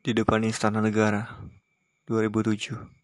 di depan Istana Negara 2007.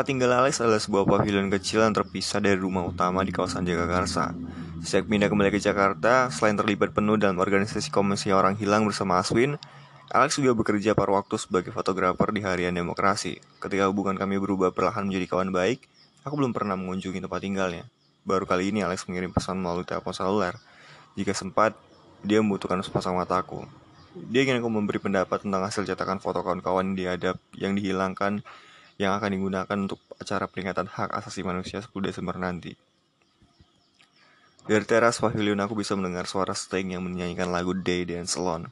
Tempat tinggal Alex adalah sebuah pavilion kecil yang terpisah dari rumah utama di kawasan Jagakarsa. Sejak pindah kembali ke Jakarta, selain terlibat penuh dalam organisasi komisi orang hilang bersama Aswin, Alex juga bekerja paruh waktu sebagai fotografer di Harian Demokrasi. Ketika hubungan kami berubah perlahan menjadi kawan baik, aku belum pernah mengunjungi tempat tinggalnya. Baru kali ini Alex mengirim pesan melalui telepon seluler. Jika sempat, dia membutuhkan sepasang mataku. Dia ingin aku memberi pendapat tentang hasil cetakan foto kawan-kawan di hadap yang dihilangkan yang akan digunakan untuk acara peringatan hak asasi manusia 10 Desember nanti. Dari teras pavilion aku bisa mendengar suara Sting yang menyanyikan lagu Day dan Salon.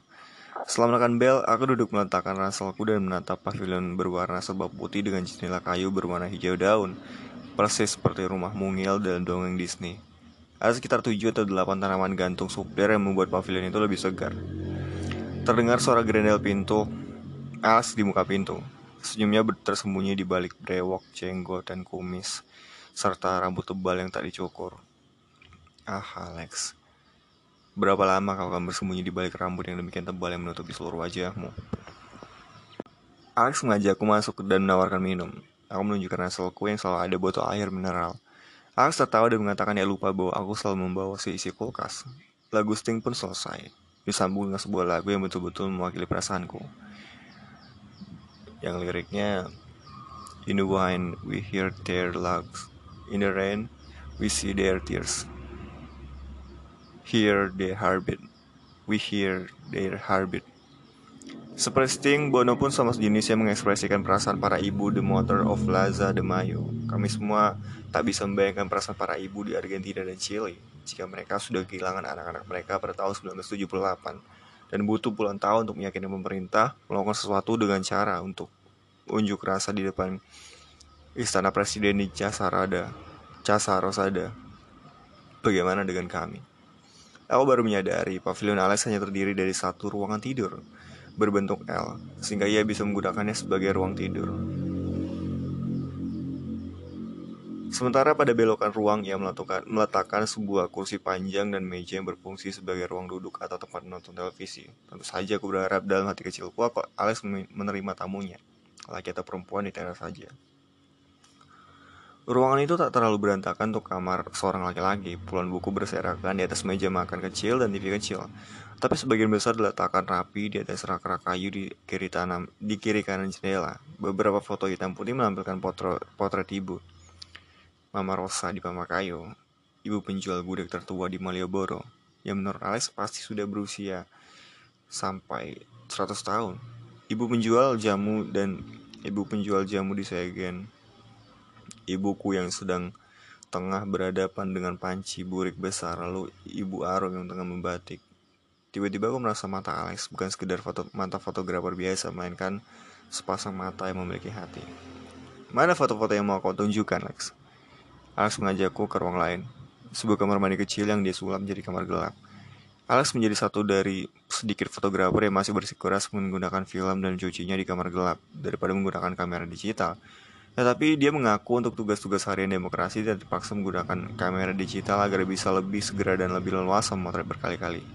Setelah menekan bel, aku duduk meletakkan ranselku dan menatap pavilion berwarna serba putih dengan jendela kayu berwarna hijau daun, persis seperti rumah mungil dalam dongeng Disney. Ada sekitar 7 atau 8 tanaman gantung supir yang membuat pavilion itu lebih segar. Terdengar suara grendel pintu, Alex di muka pintu. Senyumnya tersembunyi di balik brewok, jenggot, dan kumis, serta rambut tebal yang tak dicukur. Ah, Alex. Berapa lama kau akan bersembunyi di balik rambut yang demikian tebal yang menutupi seluruh wajahmu? Alex mengajakku masuk dan menawarkan minum. Aku menunjukkan ranselku yang selalu ada botol air mineral. Alex tertawa dan mengatakan dia lupa bahwa aku selalu membawa seisi kulkas. Lagu Sting pun selesai. Disambung dengan sebuah lagu yang betul-betul mewakili perasaanku. Yang liriknya In the wine we hear their laughs In the rain we see their tears Hear their heartbeat We hear their heartbeat Seperti Sting, Bono pun sama sejenisnya mengekspresikan perasaan para ibu The Mother of Laza de Mayo. Kami semua tak bisa membayangkan perasaan para ibu di Argentina dan Chile jika mereka sudah kehilangan anak-anak mereka pada tahun 1978 dan butuh puluhan tahun untuk meyakinkan pemerintah melakukan sesuatu dengan cara untuk unjuk rasa di depan istana presiden di Casarada, Casa Rosada. Bagaimana dengan kami? Aku baru menyadari pavilion Alex hanya terdiri dari satu ruangan tidur berbentuk L, sehingga ia bisa menggunakannya sebagai ruang tidur. Sementara pada belokan ruang ia meletakkan, meletakkan sebuah kursi panjang dan meja yang berfungsi sebagai ruang duduk atau tempat menonton televisi. Tentu saja aku berharap dalam hati kecilku aku Alex menerima tamunya, laki atau perempuan di teras saja. Ruangan itu tak terlalu berantakan untuk kamar seorang laki-laki. Puluhan buku berserakan di atas meja makan kecil dan TV kecil. Tapi sebagian besar diletakkan rapi di atas rak-rak kayu di kiri tanam di kiri kanan jendela. Beberapa foto hitam putih menampilkan potret, potret ibu. Mama Rosa di Pamakayo, ibu penjual gudeg tertua di Malioboro, yang menurut Alex pasti sudah berusia sampai 100 tahun. Ibu penjual jamu dan ibu penjual jamu di Segen ibuku yang sedang tengah berhadapan dengan panci burik besar lalu ibu Arum yang tengah membatik. Tiba-tiba aku merasa mata Alex bukan sekedar foto, mata fotografer biasa, melainkan sepasang mata yang memiliki hati. Mana foto-foto yang mau kau tunjukkan, Alex? Alex mengajakku ke ruang lain, sebuah kamar mandi kecil yang dia sulap menjadi kamar gelap. Alex menjadi satu dari sedikit fotografer yang masih bersikeras menggunakan film dan cucinya di kamar gelap daripada menggunakan kamera digital. Tetapi dia mengaku untuk tugas-tugas harian demokrasi dan terpaksa menggunakan kamera digital agar bisa lebih segera dan lebih leluasa memotret berkali-kali.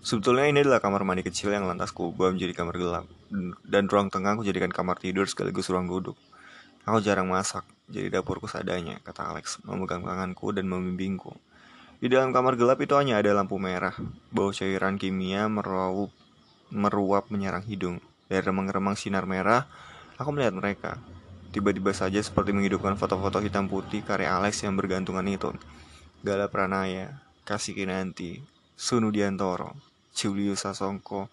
Sebetulnya ini adalah kamar mandi kecil yang lantas kuubah menjadi kamar gelap dan ruang tengah aku jadikan kamar tidur sekaligus ruang duduk. Aku jarang masak, jadi dapurku seadanya, kata Alex, memegang tanganku dan membimbingku. Di dalam kamar gelap itu hanya ada lampu merah, bau cairan kimia meruap, meruap menyerang hidung. Dari remang-remang sinar merah, Aku melihat mereka. Tiba-tiba saja seperti menghidupkan foto-foto hitam putih karya Alex yang bergantungan itu. Gala Pranaya, Kasih Kinanti, Sunu Diantoro, Julius Sasongko,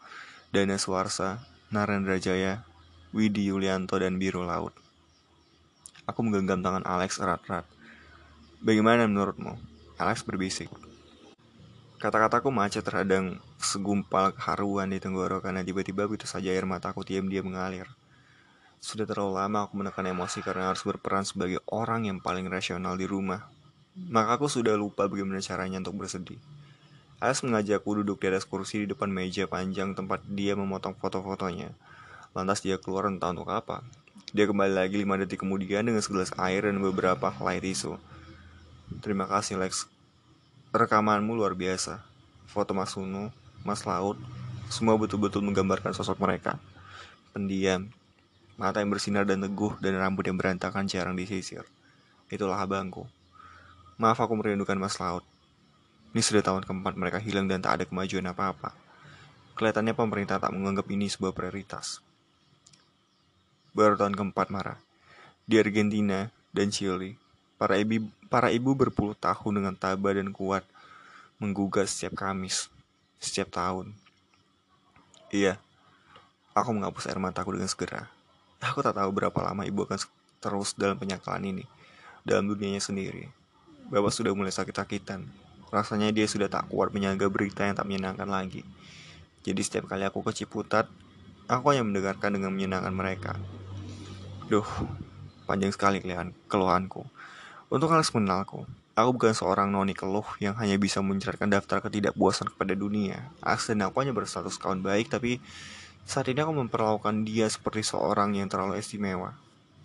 Dana Suarsa, Narendra Jaya, Widi Yulianto, dan Biru Laut. Aku menggenggam tangan Alex erat-erat. Bagaimana menurutmu? Alex berbisik. Kata-kataku macet terhadang segumpal keharuan di tenggorokan dan tiba-tiba begitu saja air mataku diam-diam mengalir. Sudah terlalu lama aku menekan emosi karena harus berperan sebagai orang yang paling rasional di rumah. Maka aku sudah lupa bagaimana caranya untuk bersedih. Alex mengajakku duduk di atas kursi di depan meja panjang tempat dia memotong foto-fotonya. Lantas dia keluar entah untuk apa. Dia kembali lagi lima detik kemudian dengan segelas air dan beberapa helai tisu. Terima kasih Lex. Rekamanmu luar biasa. Foto Mas Sunu, Mas Laut, semua betul-betul menggambarkan sosok mereka. Pendiam, mata yang bersinar dan teguh dan rambut yang berantakan jarang disisir. Itulah abangku. Maaf aku merindukan Mas Laut. Ini sudah tahun keempat mereka hilang dan tak ada kemajuan apa-apa. Kelihatannya pemerintah tak menganggap ini sebuah prioritas. Baru tahun keempat marah. Di Argentina dan Chile, para ibu, para ibu berpuluh tahun dengan tabah dan kuat menggugah setiap Kamis, setiap tahun. Iya, aku menghapus air mataku dengan segera. Aku tak tahu berapa lama ibu akan terus dalam penyakalan ini, dalam dunianya sendiri. Bapak sudah mulai sakit-sakitan, Rasanya dia sudah tak kuat menyangga berita yang tak menyenangkan lagi. Jadi setiap kali aku ke Ciputat, aku hanya mendengarkan dengan menyenangkan mereka. Duh, panjang sekali kelihatan keluhanku. Untuk Alex mengenalku, aku bukan seorang noni keluh yang hanya bisa menceritakan daftar ketidakpuasan kepada dunia. Alex aku hanya berstatus kawan baik, tapi saat ini aku memperlakukan dia seperti seorang yang terlalu istimewa.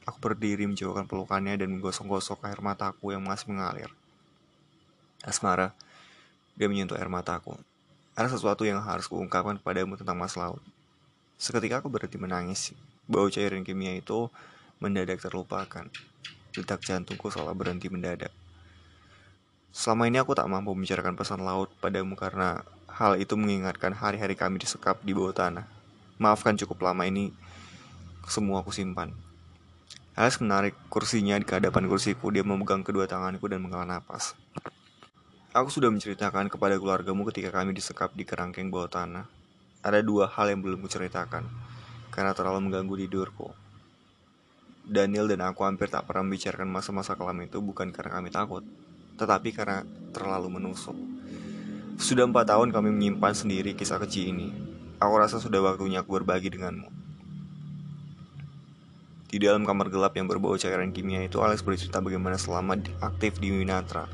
Aku berdiri menjauhkan pelukannya dan menggosok-gosok air mataku yang masih mengalir. Asmara, dia menyentuh air mataku. Ada sesuatu yang harus kuungkapkan kepadamu tentang Mas Laut. Seketika aku berhenti menangis. Bau cairan kimia itu mendadak terlupakan. Detak jantungku seolah berhenti mendadak. Selama ini aku tak mampu membicarakan pesan laut padamu karena hal itu mengingatkan hari-hari kami disekap di bawah tanah. Maafkan cukup lama ini semua aku simpan. Alex menarik kursinya di hadapan kursiku. Dia memegang kedua tanganku dan menghela napas. Aku sudah menceritakan kepada keluargamu ketika kami disekap di kerangkeng bawah tanah. Ada dua hal yang belum kuceritakan, karena terlalu mengganggu tidurku. Daniel dan aku hampir tak pernah membicarakan masa-masa kelam itu bukan karena kami takut, tetapi karena terlalu menusuk. Sudah empat tahun kami menyimpan sendiri kisah kecil ini. Aku rasa sudah waktunya aku berbagi denganmu. Di dalam kamar gelap yang berbau cairan kimia itu, Alex bercerita bagaimana selama aktif di Winatra,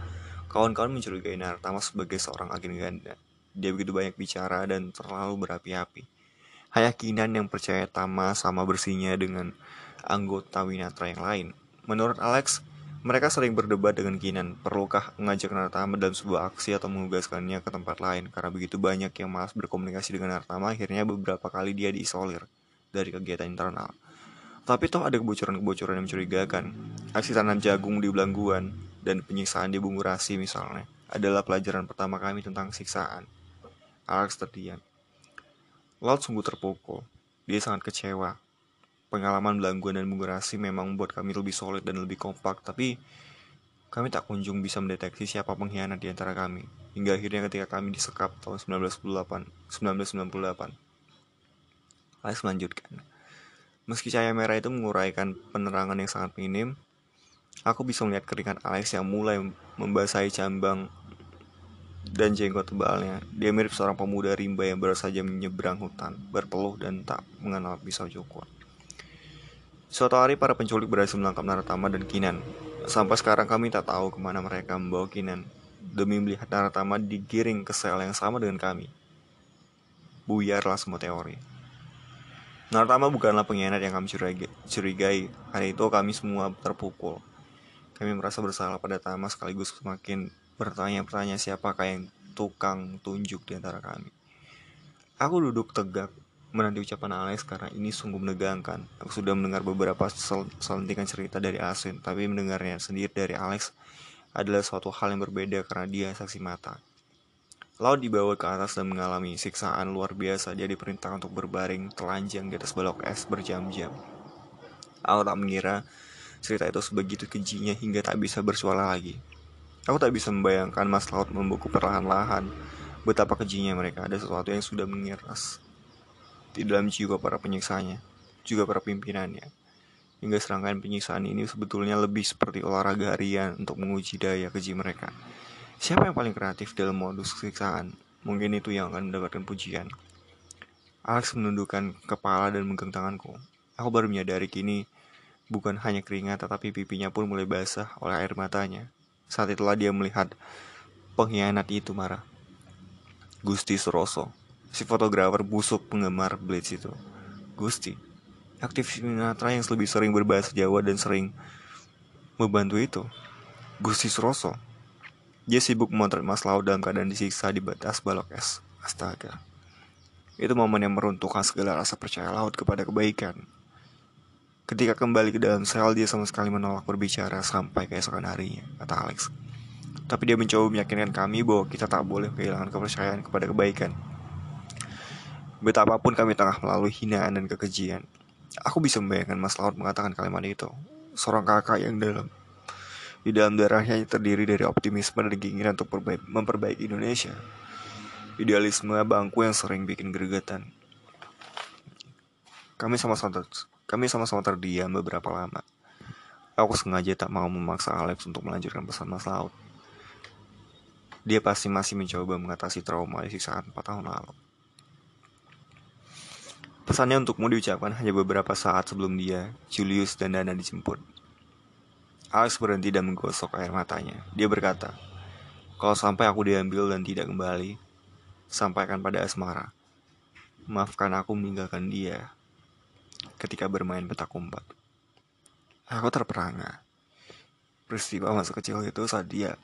Kawan-kawan mencurigai Nartama sebagai seorang agen ganda. Dia begitu banyak bicara dan terlalu berapi-api. Hayakinan yang percaya Tama sama bersihnya dengan anggota Winatra yang lain. Menurut Alex, mereka sering berdebat dengan Kinan, perlukah mengajak Nartama dalam sebuah aksi atau mengugaskannya ke tempat lain karena begitu banyak yang malas berkomunikasi dengan Nartama akhirnya beberapa kali dia diisolir dari kegiatan internal. Tapi toh ada kebocoran-kebocoran yang mencurigakan. Aksi tanam jagung di Belangguan, dan penyiksaan di Bumbu Rasi misalnya adalah pelajaran pertama kami tentang siksaan. Alex terdiam. Laut sungguh terpukul. Dia sangat kecewa. Pengalaman Belangguan dan Bumbu Rasi memang membuat kami lebih solid dan lebih kompak, tapi kami tak kunjung bisa mendeteksi siapa pengkhianat di antara kami. Hingga akhirnya ketika kami disekap tahun 1998, 1998. Alex melanjutkan. Meski cahaya merah itu menguraikan penerangan yang sangat minim, Aku bisa melihat keringat Alex yang mulai membasahi cambang dan jenggot tebalnya. Dia mirip seorang pemuda rimba yang baru saja menyeberang hutan, berpeluh dan tak mengenal pisau cukur. Suatu hari para penculik berhasil menangkap Naratama dan Kinan. Sampai sekarang kami tak tahu ke mana mereka membawa Kinan. Demi melihat Naratama digiring ke sel yang sama dengan kami. Buyarlah semua teori. Naratama bukanlah pengkhianat yang kami curigai. Hari itu kami semua terpukul. Kami merasa bersalah pada Tama sekaligus semakin bertanya-tanya siapakah yang tukang tunjuk di antara kami. Aku duduk tegak menanti ucapan Alex karena ini sungguh menegangkan. Aku sudah mendengar beberapa sel selentingan cerita dari Asin, tapi mendengarnya sendiri dari Alex adalah suatu hal yang berbeda karena dia saksi mata. Laut dibawa ke atas dan mengalami siksaan luar biasa. Dia diperintahkan untuk berbaring telanjang di atas balok es berjam-jam. Aku tak mengira Cerita itu sebegitu kejinya hingga tak bisa bersuara lagi. Aku tak bisa membayangkan Mas Laut membuku perlahan-lahan betapa kejinya mereka ada sesuatu yang sudah mengiras. di dalam jiwa para penyiksanya, juga para pimpinannya. Hingga serangkaian penyiksaan ini sebetulnya lebih seperti olahraga harian untuk menguji daya keji mereka. Siapa yang paling kreatif dalam modus siksaan? Mungkin itu yang akan mendapatkan pujian. Alex menundukkan kepala dan memegang tanganku. Aku baru menyadari kini bukan hanya keringat tetapi pipinya pun mulai basah oleh air matanya. Saat itulah dia melihat pengkhianat itu marah. Gusti Suroso, si fotografer busuk penggemar Blitz itu. Gusti, aktivis Minatra yang lebih sering berbahasa Jawa dan sering membantu itu. Gusti Suroso. Dia sibuk memotret Mas Laut dalam keadaan disiksa di batas balok es. Astaga. Itu momen yang meruntuhkan segala rasa percaya Laut kepada kebaikan. Ketika kembali ke dalam sel, dia sama sekali menolak berbicara sampai keesokan harinya, kata Alex. Tapi dia mencoba meyakinkan kami bahwa kita tak boleh kehilangan kepercayaan kepada kebaikan. Betapapun kami tengah melalui hinaan dan kekejian, aku bisa membayangkan Mas Laut mengatakan kalimat itu. Seorang kakak yang dalam di dalam darahnya terdiri dari optimisme dan keinginan untuk perbaik, memperbaiki Indonesia. Idealisme bangku yang sering bikin gregetan. Kami sama-sama kami sama-sama terdiam beberapa lama. Aku sengaja tak mau memaksa Alex untuk melanjutkan pesan Mas Laut. Dia pasti masih mencoba mengatasi trauma di siksaan 4 tahun lalu. Pesannya untukmu diucapkan hanya beberapa saat sebelum dia, Julius, dan Dana dijemput. Alex berhenti dan menggosok air matanya. Dia berkata, kalau sampai aku diambil dan tidak kembali, sampaikan pada Asmara. Maafkan aku meninggalkan dia ketika bermain petak umpet. Aku terperangah. Peristiwa masa kecil itu saat dia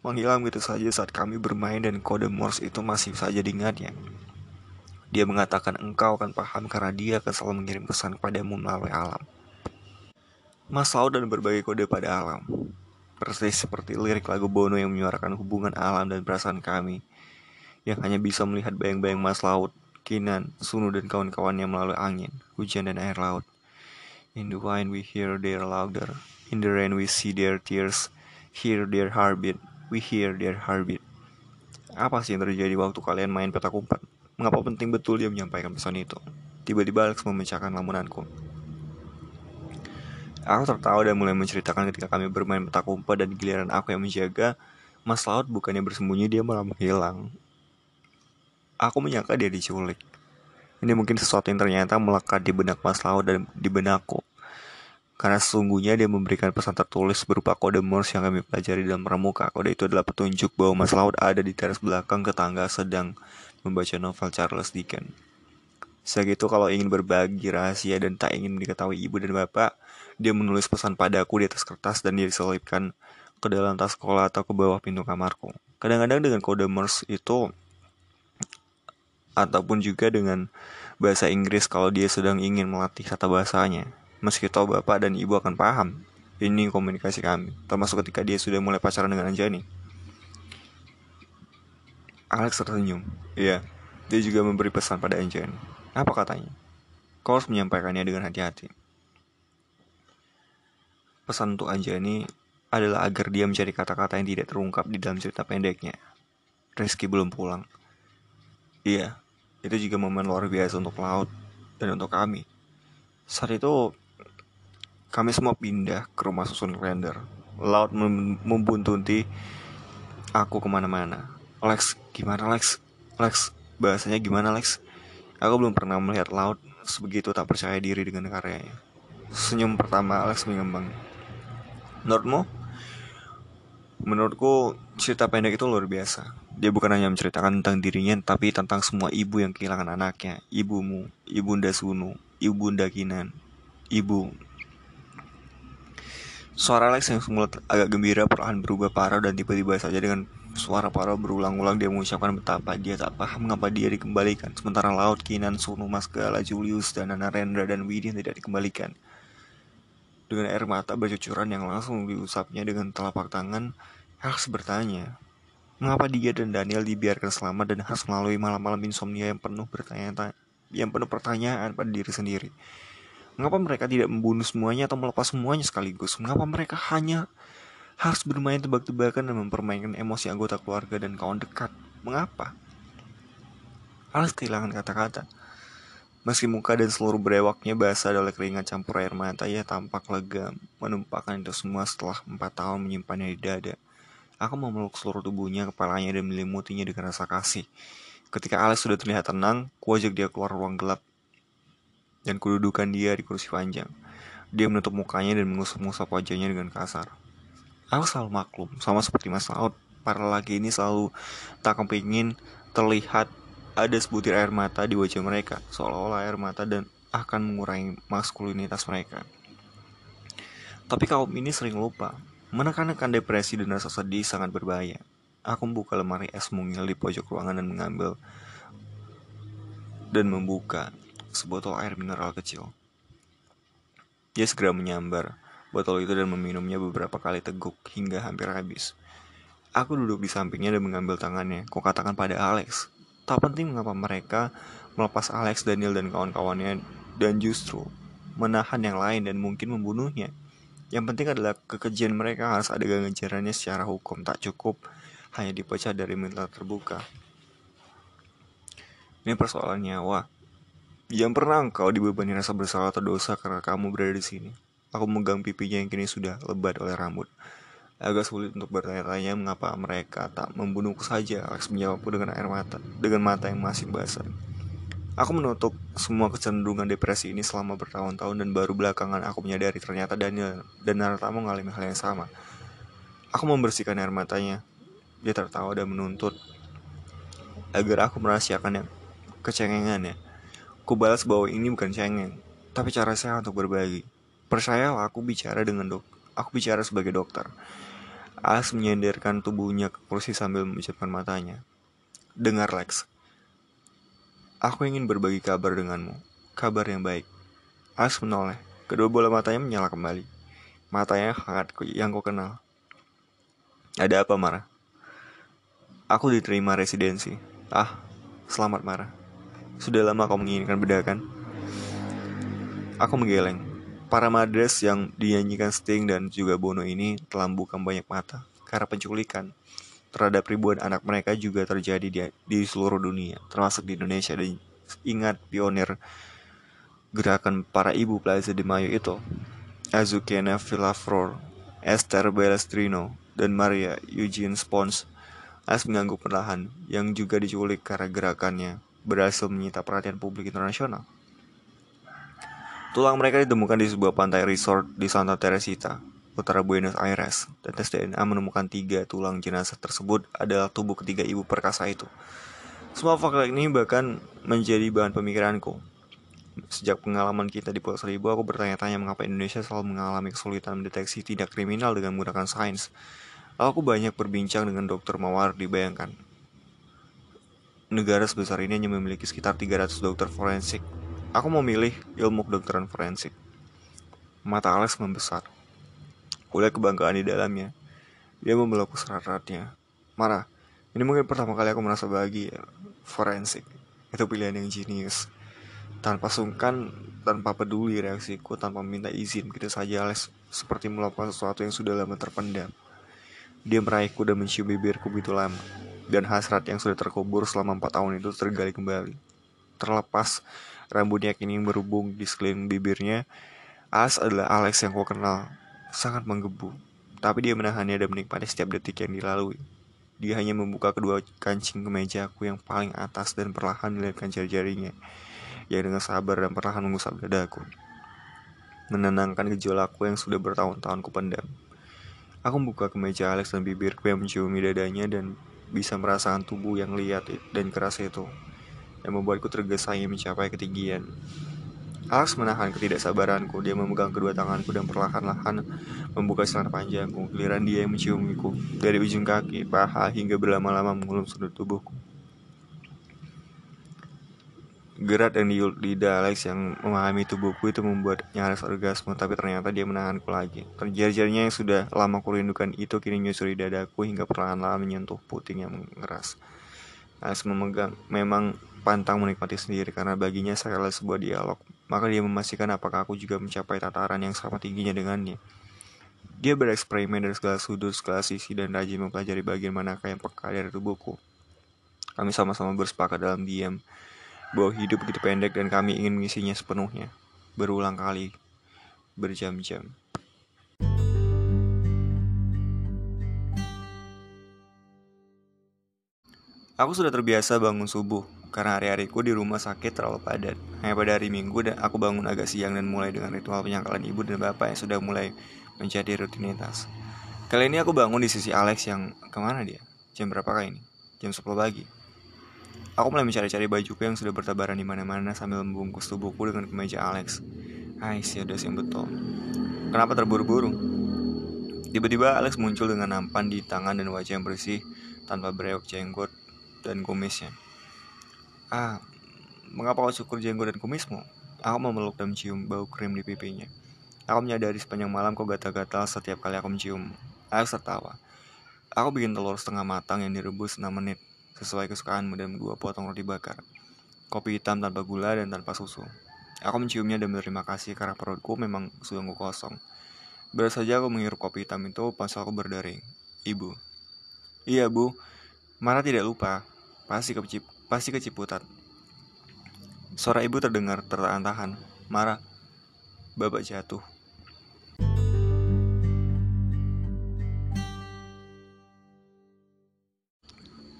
menghilang gitu saja saat kami bermain dan kode Morse itu masih saja diingatnya. Dia mengatakan engkau akan paham karena dia akan selalu mengirim pesan kepadamu melalui alam. Mas Laut dan berbagai kode pada alam. Persis seperti lirik lagu Bono yang menyuarakan hubungan alam dan perasaan kami. Yang hanya bisa melihat bayang-bayang Mas Laut, Kinan, Sunu dan kawan-kawannya melalui angin, hujan dan air laut. In the wine we hear their laughter. In the rain we see their tears. Hear their heartbeat. We hear their heartbeat. Apa sih yang terjadi waktu kalian main petak umpet? Mengapa penting betul dia menyampaikan pesan itu? Tiba-tiba Alex memecahkan lamunanku. Aku tertawa dan mulai menceritakan ketika kami bermain petak umpet dan giliran aku yang menjaga, Mas Laut bukannya bersembunyi dia malah menghilang. Aku menyangka dia diculik. Ini mungkin sesuatu yang ternyata melekat di benak Mas Laut dan di benakku. Karena sesungguhnya dia memberikan pesan tertulis berupa kode Morse yang kami pelajari dalam pramuka. Kode itu adalah petunjuk bahwa Mas Laut ada di teras belakang tetangga sedang membaca novel Charles Dickens. Segitu kalau ingin berbagi rahasia dan tak ingin diketahui ibu dan bapak, dia menulis pesan padaku di atas kertas dan dia diselipkan ke dalam tas sekolah atau ke bawah pintu kamarku. Kadang-kadang dengan kode Morse itu ataupun juga dengan bahasa Inggris kalau dia sedang ingin melatih kata bahasanya. Meski tahu bapak dan ibu akan paham, ini komunikasi kami, termasuk ketika dia sudah mulai pacaran dengan Anjani. Alex tersenyum. Iya, dia juga memberi pesan pada Anjani. Apa katanya? Kau harus menyampaikannya dengan hati-hati. Pesan untuk Anjani adalah agar dia mencari kata-kata yang tidak terungkap di dalam cerita pendeknya. Rizky belum pulang. Iya, itu juga momen luar biasa untuk Laut dan untuk kami. Saat itu kami semua pindah ke rumah susun kalender. Laut mem membuntuti aku ke mana-mana. Lex, gimana Lex? Lex, bahasanya gimana Lex? Aku belum pernah melihat Laut sebegitu tak percaya diri dengan karyanya. Senyum pertama Alex mengembang. Menurutmu? Menurutku cerita pendek itu luar biasa. Dia bukan hanya menceritakan tentang dirinya, tapi tentang semua ibu yang kehilangan anaknya. Ibumu, ibunda Sunu, ibunda Kinan, ibu Suara Alex yang semula agak gembira perlahan berubah parah dan tiba-tiba saja dengan suara parah berulang-ulang dia mengucapkan betapa dia tak paham mengapa dia dikembalikan. Sementara Laut, Kinan, Sunu, Masgala, Julius, dan Narendra dan Widin tidak dikembalikan. Dengan air mata bercucuran yang langsung diusapnya dengan telapak tangan, Alex bertanya, mengapa dia dan Daniel dibiarkan selamat dan harus melalui malam-malam insomnia yang penuh bertanya yang penuh pertanyaan pada diri sendiri. Mengapa mereka tidak membunuh semuanya atau melepas semuanya sekaligus? Mengapa mereka hanya harus bermain tebak-tebakan dan mempermainkan emosi anggota keluarga dan kawan dekat? Mengapa? Alex kehilangan kata-kata. Meski muka dan seluruh brewaknya basah oleh keringat campur air mata, ia tampak lega menumpahkan itu semua setelah empat tahun menyimpannya di dada. Aku memeluk seluruh tubuhnya, kepalanya, dan melimutinya dengan rasa kasih. Ketika Alex sudah terlihat tenang, kuajak dia keluar ruang gelap dan kududukan dia di kursi panjang. Dia menutup mukanya dan mengusap-ngusap wajahnya dengan kasar. Aku selalu maklum, sama seperti Mas Laut, para laki ini selalu tak kepingin terlihat ada sebutir air mata di wajah mereka, seolah-olah air mata dan akan mengurangi maskulinitas mereka. Tapi kaum ini sering lupa Menekan-nekan depresi dan rasa sedih sangat berbahaya. Aku membuka lemari es mungil di pojok ruangan dan mengambil dan membuka sebotol air mineral kecil. Dia segera menyambar botol itu dan meminumnya beberapa kali teguk hingga hampir habis. Aku duduk di sampingnya dan mengambil tangannya. Kau katakan pada Alex, tak penting mengapa mereka melepas Alex, Daniel, dan kawan-kawannya dan justru menahan yang lain dan mungkin membunuhnya. Yang penting adalah kekejian mereka harus ada ganjarannya secara hukum, tak cukup hanya dipecat dari mental terbuka. Ini persoalan nyawa. Yang pernah engkau dibebani rasa bersalah atau dosa karena kamu berada di sini. Aku memegang pipinya yang kini sudah lebat oleh rambut. Agak sulit untuk bertanya-tanya mengapa mereka tak membunuhku saja. Alex menjawabku dengan air mata, dengan mata yang masih basah. Aku menutup semua kecenderungan depresi ini selama bertahun-tahun dan baru belakangan aku menyadari ternyata Daniel dan Narata mengalami hal yang sama. Aku membersihkan air matanya. Dia tertawa dan menuntut agar aku merahasiakan yang kecengengannya. Ku balas bahwa ini bukan cengeng, tapi cara saya untuk berbagi. Percayalah aku bicara dengan dok. Aku bicara sebagai dokter. As menyandarkan tubuhnya ke kursi sambil memejamkan matanya. Dengar Lex, Aku ingin berbagi kabar denganmu. Kabar yang baik. As menoleh. Kedua bola matanya menyala kembali. Matanya hangat yang kau kenal. Ada apa, Mara? Aku diterima residensi. Ah, selamat, Mara. Sudah lama kau menginginkan bedakan? Aku menggeleng. Para madres yang dinyanyikan Sting dan juga Bono ini telah bukan banyak mata karena penculikan terhadap ribuan anak mereka juga terjadi di, di seluruh dunia, termasuk di Indonesia. Dan ingat pionir gerakan para ibu Plaza de Mayo itu, Azucena Villaflor, Esther Balestrino, dan Maria Eugene Spons. As mengganggu perlahan, yang juga diculik karena gerakannya berhasil menyita perhatian publik internasional. Tulang mereka ditemukan di sebuah pantai resort di Santa Teresita, utara Buenos Aires, dan tes DNA menemukan tiga tulang jenazah tersebut adalah tubuh ketiga ibu perkasa itu. Semua fakta ini bahkan menjadi bahan pemikiranku. Sejak pengalaman kita di Pulau Seribu, aku bertanya-tanya mengapa Indonesia selalu mengalami kesulitan mendeteksi tindak kriminal dengan menggunakan sains. Aku banyak berbincang dengan dokter Mawar dibayangkan. Negara sebesar ini hanya memiliki sekitar 300 dokter forensik. Aku memilih ilmu kedokteran forensik. Mata Alex membesar. Kulihat kebanggaan di dalamnya. Dia membelokku serat-seratnya. Marah. Ini mungkin pertama kali aku merasa bahagia. Forensik. Itu pilihan yang jenius. Tanpa sungkan, tanpa peduli reaksiku, tanpa minta izin, begitu saja Alex seperti melakukan sesuatu yang sudah lama terpendam. Dia meraihku dan mencium bibirku begitu lama. Dan hasrat yang sudah terkubur selama empat tahun itu tergali kembali. Terlepas rambutnya kini berhubung di sekeliling bibirnya, As adalah Alex yang kau kenal sangat menggebu, tapi dia menahannya dan menikmati setiap detik yang dilalui. Dia hanya membuka kedua kancing kemejaku yang paling atas dan perlahan melihatkan jari-jarinya, yang dengan sabar dan perlahan mengusap dadaku. Menenangkan gejolakku yang sudah bertahun-tahun kupendam. Aku membuka kemeja Alex dan bibirku yang menciumi dadanya dan bisa merasakan tubuh yang liat dan keras itu, yang membuatku tergesa-gesa mencapai ketinggian. Alex menahan ketidaksabaranku. Dia memegang kedua tanganku dan perlahan-lahan membuka celana panjangku. Giliran dia yang menciumiku dari ujung kaki, paha hingga berlama-lama mengulum sudut tubuhku. Gerak dan lidah Alex yang memahami tubuhku itu membuat nyaris orgasme, tapi ternyata dia menahanku lagi. Terjar-jarnya yang sudah lama kurindukan itu kini menyusuri dadaku hingga perlahan-lahan menyentuh puting yang mengeras. Alex memegang, memang pantang menikmati sendiri karena baginya adalah sebuah dialog. Maka dia memastikan apakah aku juga mencapai tataran yang sama tingginya dengannya. Dia bereksperimen dari segala sudut, segala sisi, dan rajin mempelajari bagian manakah yang peka dari tubuhku. Kami sama-sama bersepakat dalam diam. bahwa hidup begitu pendek dan kami ingin mengisinya sepenuhnya. Berulang kali, berjam-jam. Aku sudah terbiasa bangun subuh karena hari-hariku di rumah sakit terlalu padat. Hanya pada hari Minggu dan aku bangun agak siang dan mulai dengan ritual penyangkalan ibu dan bapak yang sudah mulai menjadi rutinitas. Kali ini aku bangun di sisi Alex yang ke mana dia? Jam berapa kah ini? Jam 10 pagi. Aku mulai mencari-cari bajuku yang sudah bertabaran di mana-mana sambil membungkus tubuhku dengan kemeja Alex. Hai, siadas yang betul. Kenapa terburu-buru? Tiba-tiba Alex muncul dengan nampan di tangan dan wajah yang bersih tanpa bereok jenggot dan kumisnya. Ah, mengapa kau syukur jenggot dan kumismu? Aku memeluk dan mencium bau krim di pipinya. Aku menyadari sepanjang malam kau gatal-gatal setiap kali aku mencium. Alex tertawa. Aku bikin telur setengah matang yang direbus 6 menit, sesuai kesukaanmu dan dua potong roti bakar. Kopi hitam tanpa gula dan tanpa susu. Aku menciumnya dan berterima kasih karena perutku memang sungguh kosong. Baru saja aku menghirup kopi hitam itu pas aku berdering. Ibu. Iya bu, Mara tidak lupa. Pasti kecip, pasti keciputat. Suara ibu terdengar tertahan-tahan. Mara, bapak jatuh.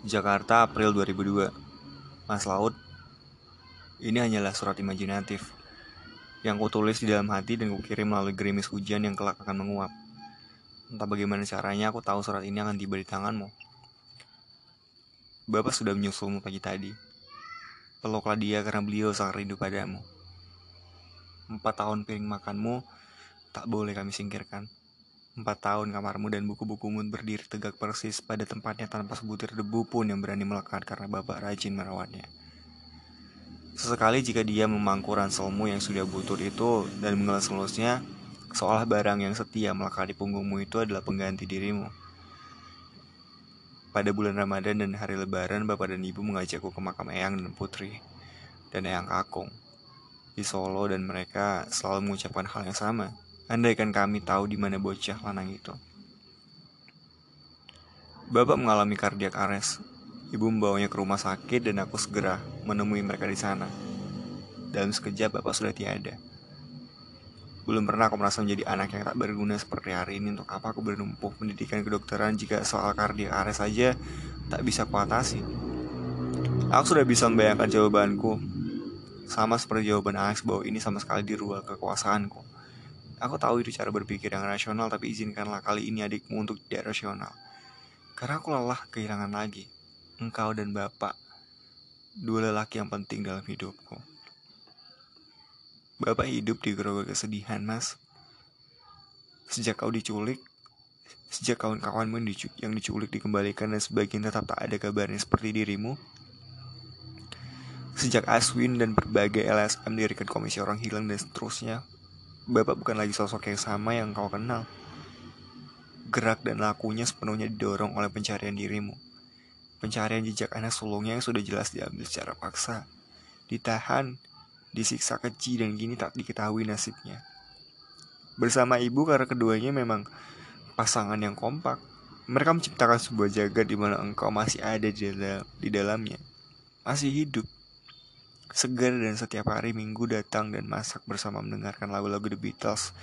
Jakarta, April 2002. Mas Laut, ini hanyalah surat imajinatif yang kutulis di dalam hati dan kukirim melalui gerimis hujan yang kelak akan menguap. Entah bagaimana caranya aku tahu surat ini akan tiba di tanganmu. Bapak sudah menyusulmu pagi tadi. Peluklah dia karena beliau sangat rindu padamu. Empat tahun piring makanmu tak boleh kami singkirkan. Empat tahun kamarmu dan buku-bukumu berdiri tegak persis pada tempatnya tanpa sebutir debu pun yang berani melekat karena bapak rajin merawatnya. Sesekali jika dia memangku ranselmu yang sudah butut itu dan mengelus-ngelusnya, seolah barang yang setia melekat di punggungmu itu adalah pengganti dirimu. Pada bulan Ramadan dan hari Lebaran, bapak dan ibu mengajakku ke makam Eyang dan Putri, dan Eyang Kakung di Solo dan mereka selalu mengucapkan hal yang sama. Andaikan kami tahu di mana bocah lanang itu. Bapak mengalami kardiak arrest. Ibu membawanya ke rumah sakit dan aku segera menemui mereka di sana. Dalam sekejap bapak sudah tiada. Belum pernah aku merasa menjadi anak yang tak berguna seperti hari ini. Untuk apa aku bernumpuk pendidikan kedokteran Jika soal arrest saja tak bisa kuatasi Aku sudah bisa membayangkan jawabanku. Sama seperti jawaban Alex bahwa ini sama sekali di luar kekuasaanku. Aku tahu itu cara berpikir yang rasional Tapi izinkanlah kali ini adikmu untuk tidak rasional. Karena aku lelah kehilangan lagi Engkau dan Bapak Dua lelaki yang penting dalam hidupku Bapak hidup di gerogol kesedihan, Mas. Sejak kau diculik, sejak kawan-kawanmu yang diculik dikembalikan dan sebagian tetap tak ada kabarnya seperti dirimu. Sejak Aswin dan berbagai LSM dirikan komisi orang hilang dan seterusnya, Bapak bukan lagi sosok yang sama yang kau kenal. Gerak dan lakunya sepenuhnya didorong oleh pencarian dirimu. Pencarian jejak anak sulungnya yang sudah jelas diambil secara paksa. Ditahan, disiksa keji dan kini tak diketahui nasibnya. Bersama ibu karena keduanya memang pasangan yang kompak. Mereka menciptakan sebuah jagat di mana engkau masih ada di, dalam, di dalamnya. Masih hidup. Segar dan setiap hari minggu datang dan masak bersama mendengarkan lagu-lagu The Beatles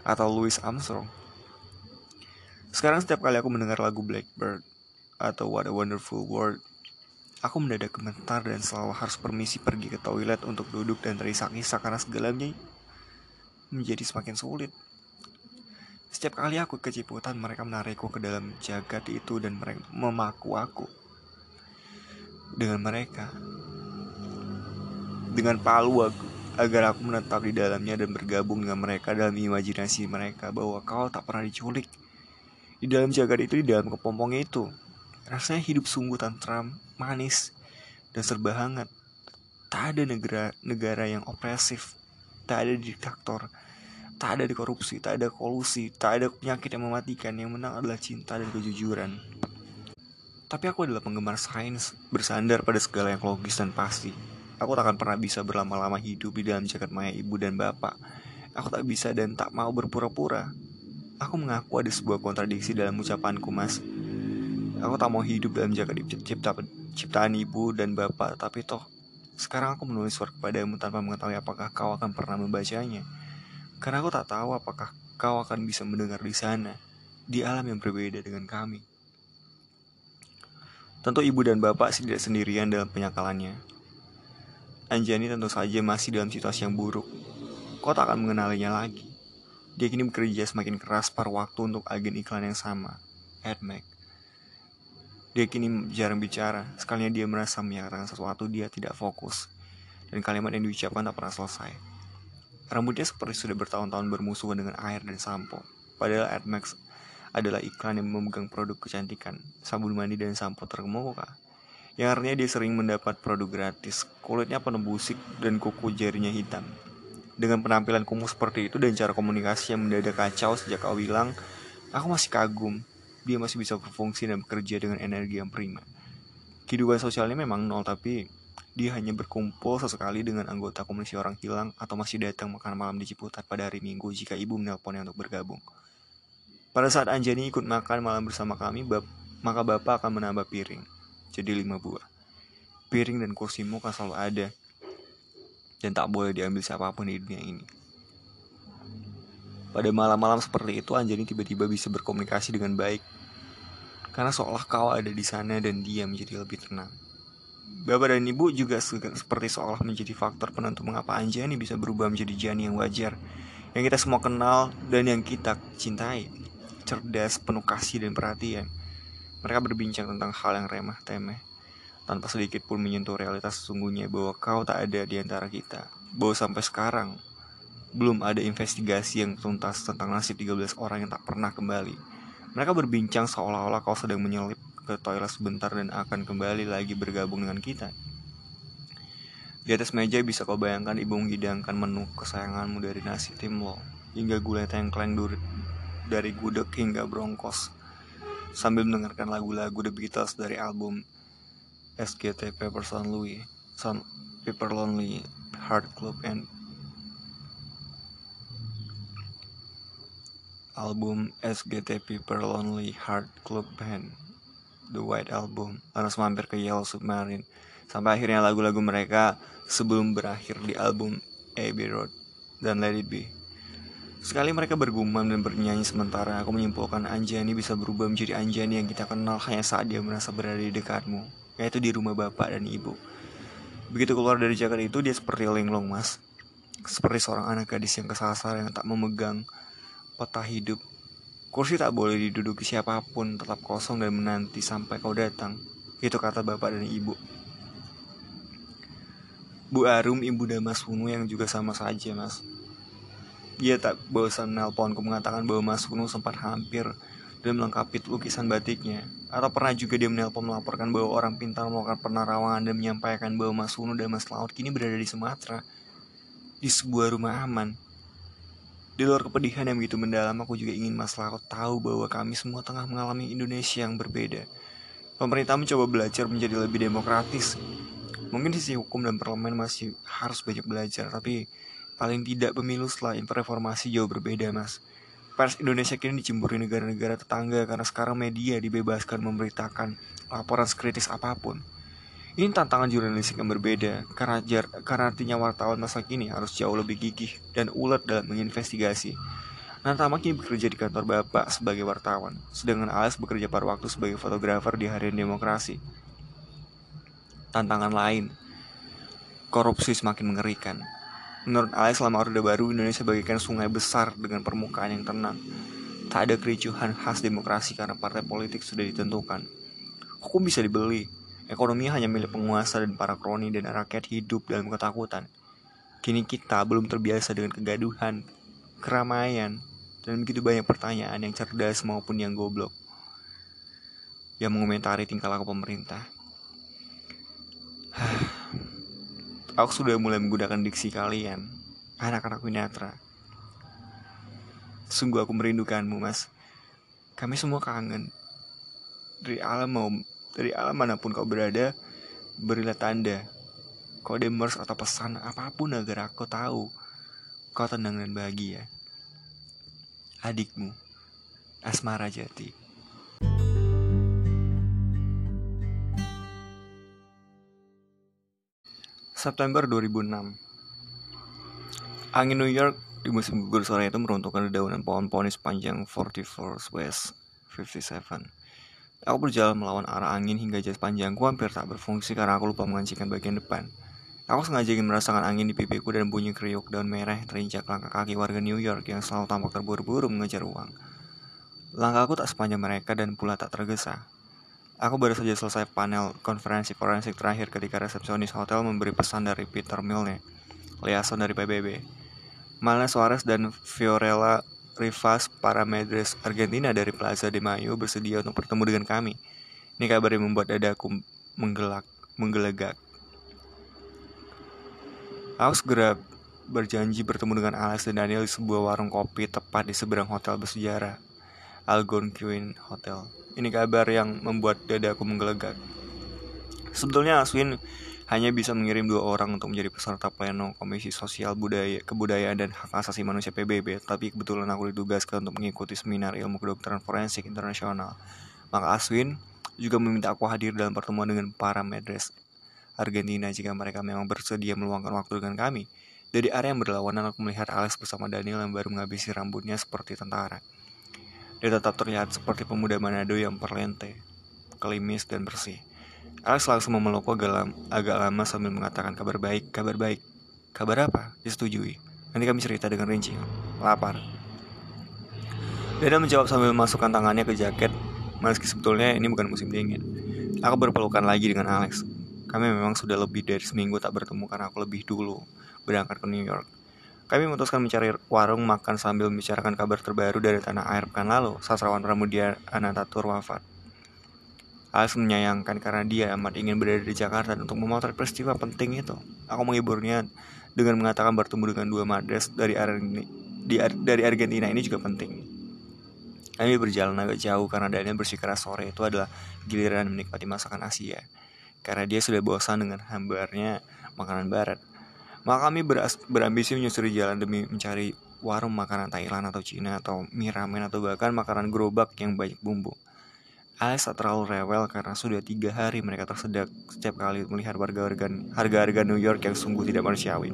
atau Louis Armstrong. Sekarang setiap kali aku mendengar lagu Blackbird atau What a Wonderful World Aku mendadak gemetar dan selalu harus permisi pergi ke toilet untuk duduk dan terisak-isak karena segalanya menjadi semakin sulit. Setiap kali aku keciputan, mereka menarikku ke dalam jagat itu dan mereka memaku aku. Dengan mereka, dengan palu aku, agar aku menetap di dalamnya dan bergabung dengan mereka dalam imajinasi mereka bahwa kau tak pernah diculik. Di dalam jagat itu, di dalam kepompongnya itu, rasanya hidup sungguh tantram manis, dan serba hangat. Tak ada negara negara yang opresif, tak ada diktator, tak ada korupsi, tak ada kolusi, tak ada penyakit yang mematikan. Yang menang adalah cinta dan kejujuran. Tapi aku adalah penggemar sains, bersandar pada segala yang logis dan pasti. Aku tak akan pernah bisa berlama-lama hidup di dalam jagat maya ibu dan bapak. Aku tak bisa dan tak mau berpura-pura. Aku mengaku ada sebuah kontradiksi dalam ucapanku, Mas. Aku tak mau hidup dalam jagat cipta ciptaan ibu dan bapak, tapi toh Sekarang aku menulis surat kepadamu tanpa mengetahui apakah kau akan pernah membacanya. Karena aku tak tahu apakah kau akan bisa mendengar di sana, di alam yang berbeda dengan kami. Tentu ibu dan bapak tidak sendirian dalam penyakalannya. Anjani tentu saja masih dalam situasi yang buruk. Kau tak akan mengenalinya lagi. Dia kini bekerja semakin keras per waktu untuk agen iklan yang sama, AdMac. Dia kini jarang bicara, sekalinya dia merasa menyatakan sesuatu dia tidak fokus. Dan kalimat yang diucapkan tak pernah selesai. Rambutnya seperti sudah bertahun-tahun bermusuhan dengan air dan sampo. Padahal AdMax adalah iklan yang memegang produk kecantikan, sabun mandi dan sampo terkemuka. Yang artinya dia sering mendapat produk gratis, kulitnya penuh busik dan kuku jarinya hitam. Dengan penampilan kumuh seperti itu dan cara komunikasi yang mendadak kacau sejak kau bilang, aku masih kagum. Dia masih bisa berfungsi dan bekerja dengan energi yang prima. Kehidupan sosialnya memang nol, tapi dia hanya berkumpul sesekali dengan anggota komisi orang hilang atau masih datang makan malam di Ciputat pada hari Minggu jika ibu menelponnya untuk bergabung. Pada saat Anjani ikut makan malam bersama kami, bap maka bapak akan menambah piring, jadi lima buah. Piring dan kursimu akan selalu ada, dan tak boleh diambil siapa pun di dunia ini. Pada malam-malam seperti itu, Anjani tiba-tiba bisa berkomunikasi dengan baik, karena seolah kau ada di sana dan dia menjadi lebih tenang. Bapak dan ibu juga seperti seolah menjadi faktor penentu mengapa Anjani bisa berubah menjadi Jani yang wajar, yang kita semua kenal dan yang kita cintai cerdas, penuh kasih dan perhatian. Mereka berbincang tentang hal yang remeh temeh, tanpa sedikit pun menyentuh realitas sesungguhnya bahwa kau tak ada di antara kita. Bahwa sampai sekarang, belum ada investigasi yang tuntas tentang nasib 13 orang yang tak pernah kembali. Mereka berbincang seolah-olah kau sedang menyelip ke toilet sebentar dan akan kembali lagi bergabung dengan kita. Di atas meja bisa kau bayangkan ibu menghidangkan menu kesayanganmu dari nasi timlo hingga gulai tengkleng dari gudeg hingga bronkos sambil mendengarkan lagu-lagu The Beatles dari album SGT Paper Lonely, Son Paper Lonely, Heart Club and album SGT Paper Lonely Heart Club Band The White Album harus mampir ke Yellow Submarine. Sampai akhirnya lagu-lagu mereka sebelum berakhir di album Abbey Road dan Let It Be. Sekali mereka bergumam dan bernyanyi sementara aku menyimpulkan Anjani bisa berubah menjadi Anjani yang kita kenal hanya saat dia merasa berada di dekatmu, yaitu di rumah bapak dan ibu. Begitu keluar dari jaket itu dia seperti linglong mas, seperti seorang anak gadis yang kesasar yang tak memegang peta hidup. Kursi tak boleh diduduki siapa pun, tetap kosong dan menanti sampai kau datang. Itu kata bapak dan ibu. Bu Arum, ibu Damas Hunu yang juga sama saja mas dia tak bosan menelponku mengatakan bahwa Mas Kuno sempat hampir dan melengkapi lukisan batiknya. Atau pernah juga dia menelpon melaporkan bahwa orang pintar melakukan penerawangan dan menyampaikan bahwa Mas Kuno dan Mas Laut kini berada di Sumatera. Di sebuah rumah aman. Di luar kepedihan yang begitu mendalam, aku juga ingin Mas Laut tahu bahwa kami semua tengah mengalami Indonesia yang berbeda. Pemerintah mencoba belajar menjadi lebih demokratis. Mungkin sisi hukum dan parlemen masih harus banyak belajar, tapi Paling tidak pemilu setelah reformasi jauh berbeda mas Pers Indonesia kini dicemburi negara-negara tetangga karena sekarang media dibebaskan memberitakan laporan sekritis apa pun. Ini tantangan jurnalistik yang berbeda karena, jar, karena artinya wartawan masa kini harus jauh lebih gigih dan ulet dalam menginvestigasi. Nantama kini bekerja di kantor bapak sebagai wartawan, sedangkan Alex bekerja pada waktu sebagai fotografer di Harian Demokrasi. Tantangan lain, korupsi semakin mengerikan. Menurut Alex selama Orde Baru Indonesia bagaikan sungai besar dengan permukaan yang tenang. Tak ada kericuhan khas demokrasi karena partai politik sudah ditentukan. Hukum bisa dibeli, ekonomi hanya milik penguasa dan para kroni dan rakyat hidup dalam ketakutan. Kini kita belum terbiasa dengan kegaduhan, keramaian, dan begitu banyak pertanyaan yang cerdas maupun yang goblok yang mengomentari tingkah laku pemerintah. Aku sudah mulai menggunakan diksi kalian, anak-anak Winatra. Sungguh aku merindukanmu, Mas. Kami semua kangen. Dari alam mau dari alam mana pun kau berada, berilah tanda, kode mers atau pesan apa pun agar aku tahu kau tenang dan bahagia. Adikmu, Asmara Jati. September 2006 Angin New York di musim gugur sore itu meruntuhkan dedaunan pohon-pohon sepanjang 44 West 57. Aku berjalan melawan arah angin hingga jas panjangku hampir tak berfungsi karena aku lupa mengancingkan bagian depan. Aku sengaja ingin merasakan angin di pipiku dan bunyi kriuk daun merah terinjak langkah kaki warga New York yang selalu tampak terburu-buru mengejar uang. Langkahku tak sepanjang mereka dan pula tak tergesa. Aku baru saja selesai panel konferensi forensik terakhir ketika resepsionis hotel memberi pesan dari Peter Milne, liaison dari PBB. Malena Suarez dan Fiorella Rivas, para medres Argentina dari Plaza de Mayo bersedia untuk bertemu dengan kami. Ini kabar yang membuat dadaku menggelak, menggelegak. Aku segera berjanji bertemu dengan Alex dan Daniel di sebuah warung kopi tepat di seberang hotel bersejarah, Algonquin Hotel. Ini kabar yang membuat dadaku menggelegak. Sebetulnya Aswin hanya bisa mengirim dua orang untuk menjadi peserta pleno Komisi Sosial Budaya, Kebudayaan dan Hak Asasi Manusia PBB, tapi kebetulan aku ditugaskan untuk mengikuti seminar ilmu kedokteran forensik internasional. Maka Aswin juga meminta aku hadir dalam pertemuan dengan para medres Argentina jika mereka memang bersedia meluangkan waktu dengan kami. Dari area yang berlawanan aku melihat Alex bersama Daniel yang baru menghabisi rambutnya seperti tentara. Dia tetap terlihat seperti pemuda Manado yang perlente, kelimis dan bersih. Alex langsung memelukku agak, lama, agak lama sambil mengatakan kabar baik, kabar baik. Kabar apa? Disetujui. Nanti kami cerita dengan rinci. Lapar. Dada menjawab sambil memasukkan tangannya ke jaket, meski sebetulnya ini bukan musim dingin. Aku berpelukan lagi dengan Alex. Kami memang sudah lebih dari seminggu tak bertemu karena aku lebih dulu berangkat ke New York. Kami memutuskan mencari warung makan sambil membicarakan kabar terbaru dari tanah air pekan lalu, sastrawan Pramudia Anantatur wafat. Alex menyayangkan karena dia amat ingin berada di Jakarta untuk memotret peristiwa penting itu. Aku menghiburnya dengan mengatakan bertemu dengan dua madres dari, Argentina, dari Argentina ini juga penting. Kami berjalan agak jauh karena Daniel bersikeras sore itu adalah giliran menikmati masakan Asia. Karena dia sudah bosan dengan hambarnya makanan barat. Maka kami berambisi menyusuri jalan demi mencari warung makanan Thailand atau Cina atau mie ramen atau bahkan makanan gerobak yang banyak bumbu. Alex tak terlalu rewel karena sudah tiga hari mereka tersedak setiap kali melihat warga-warga harga-harga New York yang sungguh tidak manusiawi.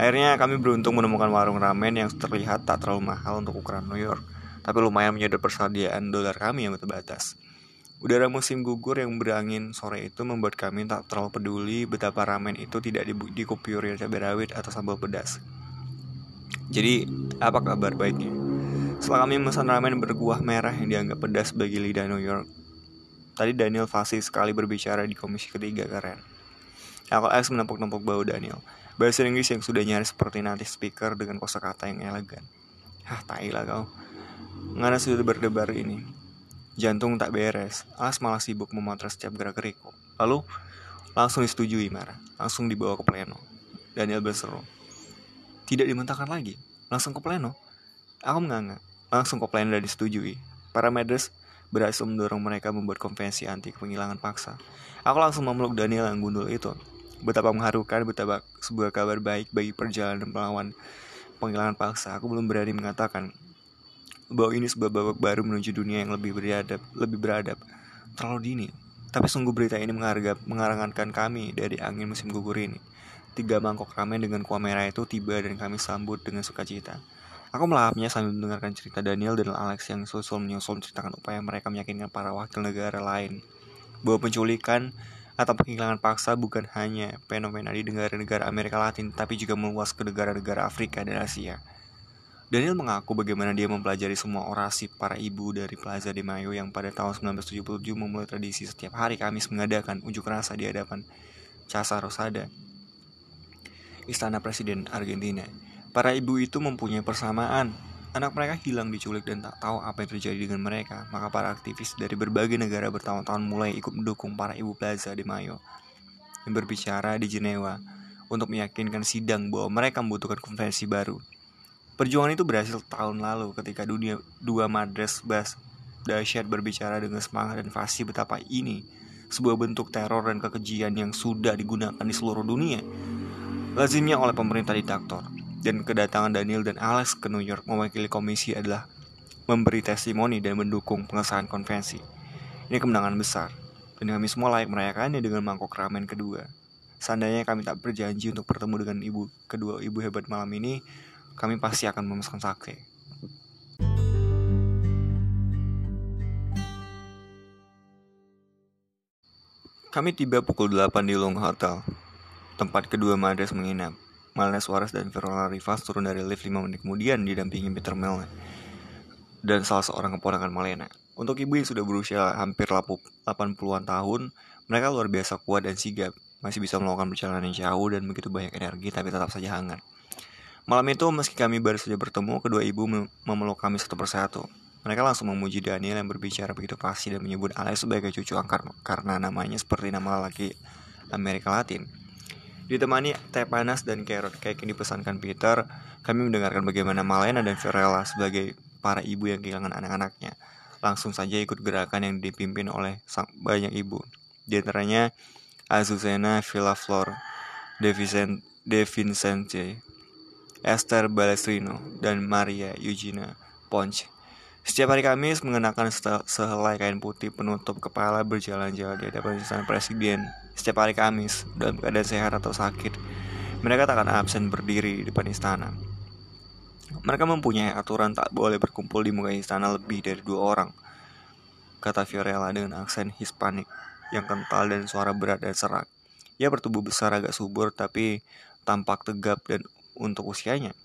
Akhirnya kami beruntung menemukan warung ramen yang terlihat tak terlalu mahal untuk ukuran New York, tapi lumayan menyedot persediaan dolar kami yang terbatas. Udara musim gugur yang berangin sore itu membuat kami tak terlalu peduli betapa ramen itu tidak dikupuri cabai rawit atau sambal pedas. Jadi, apa kabar baiknya? Setelah kami memesan ramen berkuah merah yang dianggap pedas bagi lidah New York. Tadi Daniel fasih sekali berbicara di komisi ketiga keren. Aku Alex menepuk-nepuk bau Daniel. Bahasa Inggris yang sudah nyaris seperti nanti speaker dengan kosakata yang elegan. Hah, tai lah kau. Ngana sudah berdebar ini. Jantung tak beres. Alex malah sibuk memotret setiap gerak gerikku. Lalu, langsung disetujui marah. Langsung dibawa ke pleno. Daniel berseru. Tidak dimentahkan lagi. Langsung ke pleno. Aku menganga. Langsung komplain dan disetujui. Para medres berhasil mendorong mereka membuat konvensi anti penghilangan paksa. Aku langsung memeluk Daniel yang gundul itu. Betapa mengharukan, betapa sebuah kabar baik bagi perjalanan melawan penghilangan paksa. Aku belum berani mengatakan bahwa ini sebuah babak baru menuju dunia yang lebih beradab, lebih beradab. Terlalu dini. Tapi sungguh berita ini mengharga, mengarangankan kami dari angin musim gugur ini. Tiga mangkok ramen dengan kuah merah itu tiba dan kami sambut dengan sukacita. Aku melahapnya sambil mendengarkan cerita Daniel dan Alex yang susul menyusul menceritakan upaya mereka meyakinkan para wakil negara lain bahwa penculikan atau penghilangan paksa bukan hanya fenomena di negara-negara Amerika Latin, tapi juga meluas ke negara-negara Afrika dan Asia. Daniel mengaku bagaimana dia mempelajari semua orasi para ibu dari Plaza de Mayo yang pada tahun 1977 memulai tradisi setiap hari Kamis mengadakan unjuk rasa di hadapan Casa Rosada, Istana Presiden Argentina. Para ibu itu mempunyai persamaan. Anak mereka hilang diculik dan tak tahu apa yang terjadi dengan mereka. Maka para aktivis dari berbagai negara bertahun-tahun mulai ikut mendukung para ibu Plaza de Mayo yang berbicara di Jenewa untuk meyakinkan sidang bahwa mereka membutuhkan konvensi baru. Perjuangan itu berhasil tahun lalu ketika dunia dua madres bas dahsyat berbicara dengan semangat dan fasih betapa ini sebuah bentuk teror dan kekejian yang sudah digunakan di seluruh dunia. Lazimnya oleh pemerintah diktator dan kedatangan Daniel dan Alex ke New York mewakili komisi adalah memberi testimoni dan mendukung pengesahan konvensi. Ini kemenangan besar, dan kami semua layak merayakannya dengan mangkok ramen kedua. Seandainya kami tak berjanji untuk bertemu dengan ibu kedua ibu hebat malam ini, kami pasti akan memesan sake. Kami tiba pukul 8 di Long Hotel, tempat kedua Madres menginap. Malena Suarez dan Verola Rivas turun dari lift 5 menit kemudian didampingi Peter Melna dan salah seorang keponakan Malena. Untuk ibu yang sudah berusia hampir 80-an tahun, mereka luar biasa kuat dan sigap, masih bisa melakukan perjalanan jauh dan begitu banyak energi tapi tetap saja hangat. Malam itu, meski kami baru saja bertemu, kedua ibu memeluk kami satu persatu. Mereka langsung memuji Daniel yang berbicara begitu fasih dan menyebut Alex sebagai cucu angkat karena namanya seperti nama laki Amerika Latin. Ditemani teh panas dan carrot cake yang dipesankan Peter, kami mendengarkan bagaimana Malena dan Fiorella sebagai para ibu yang kehilangan anak-anaknya langsung saja ikut gerakan yang dipimpin oleh sang banyak ibu. Di antaranya Azucena Villaflor, De, Vicente, De Vincente, Esther Balestrino, dan Maria Eugenia Ponce. Setiap hari Kamis mengenakan sehelai kain putih penutup kepala berjalan-jalan di hadapan istana presiden. Setiap hari Kamis dalam keadaan sehat atau sakit, mereka tak akan absen berdiri di depan istana. Mereka mempunyai aturan tak boleh berkumpul di muka istana lebih dari dua orang. Kata Fiorella dengan aksen Hispanik yang kental dan suara berat dan serak. Ia bertubuh besar agak subur tapi tampak tegap dan untuk usianya.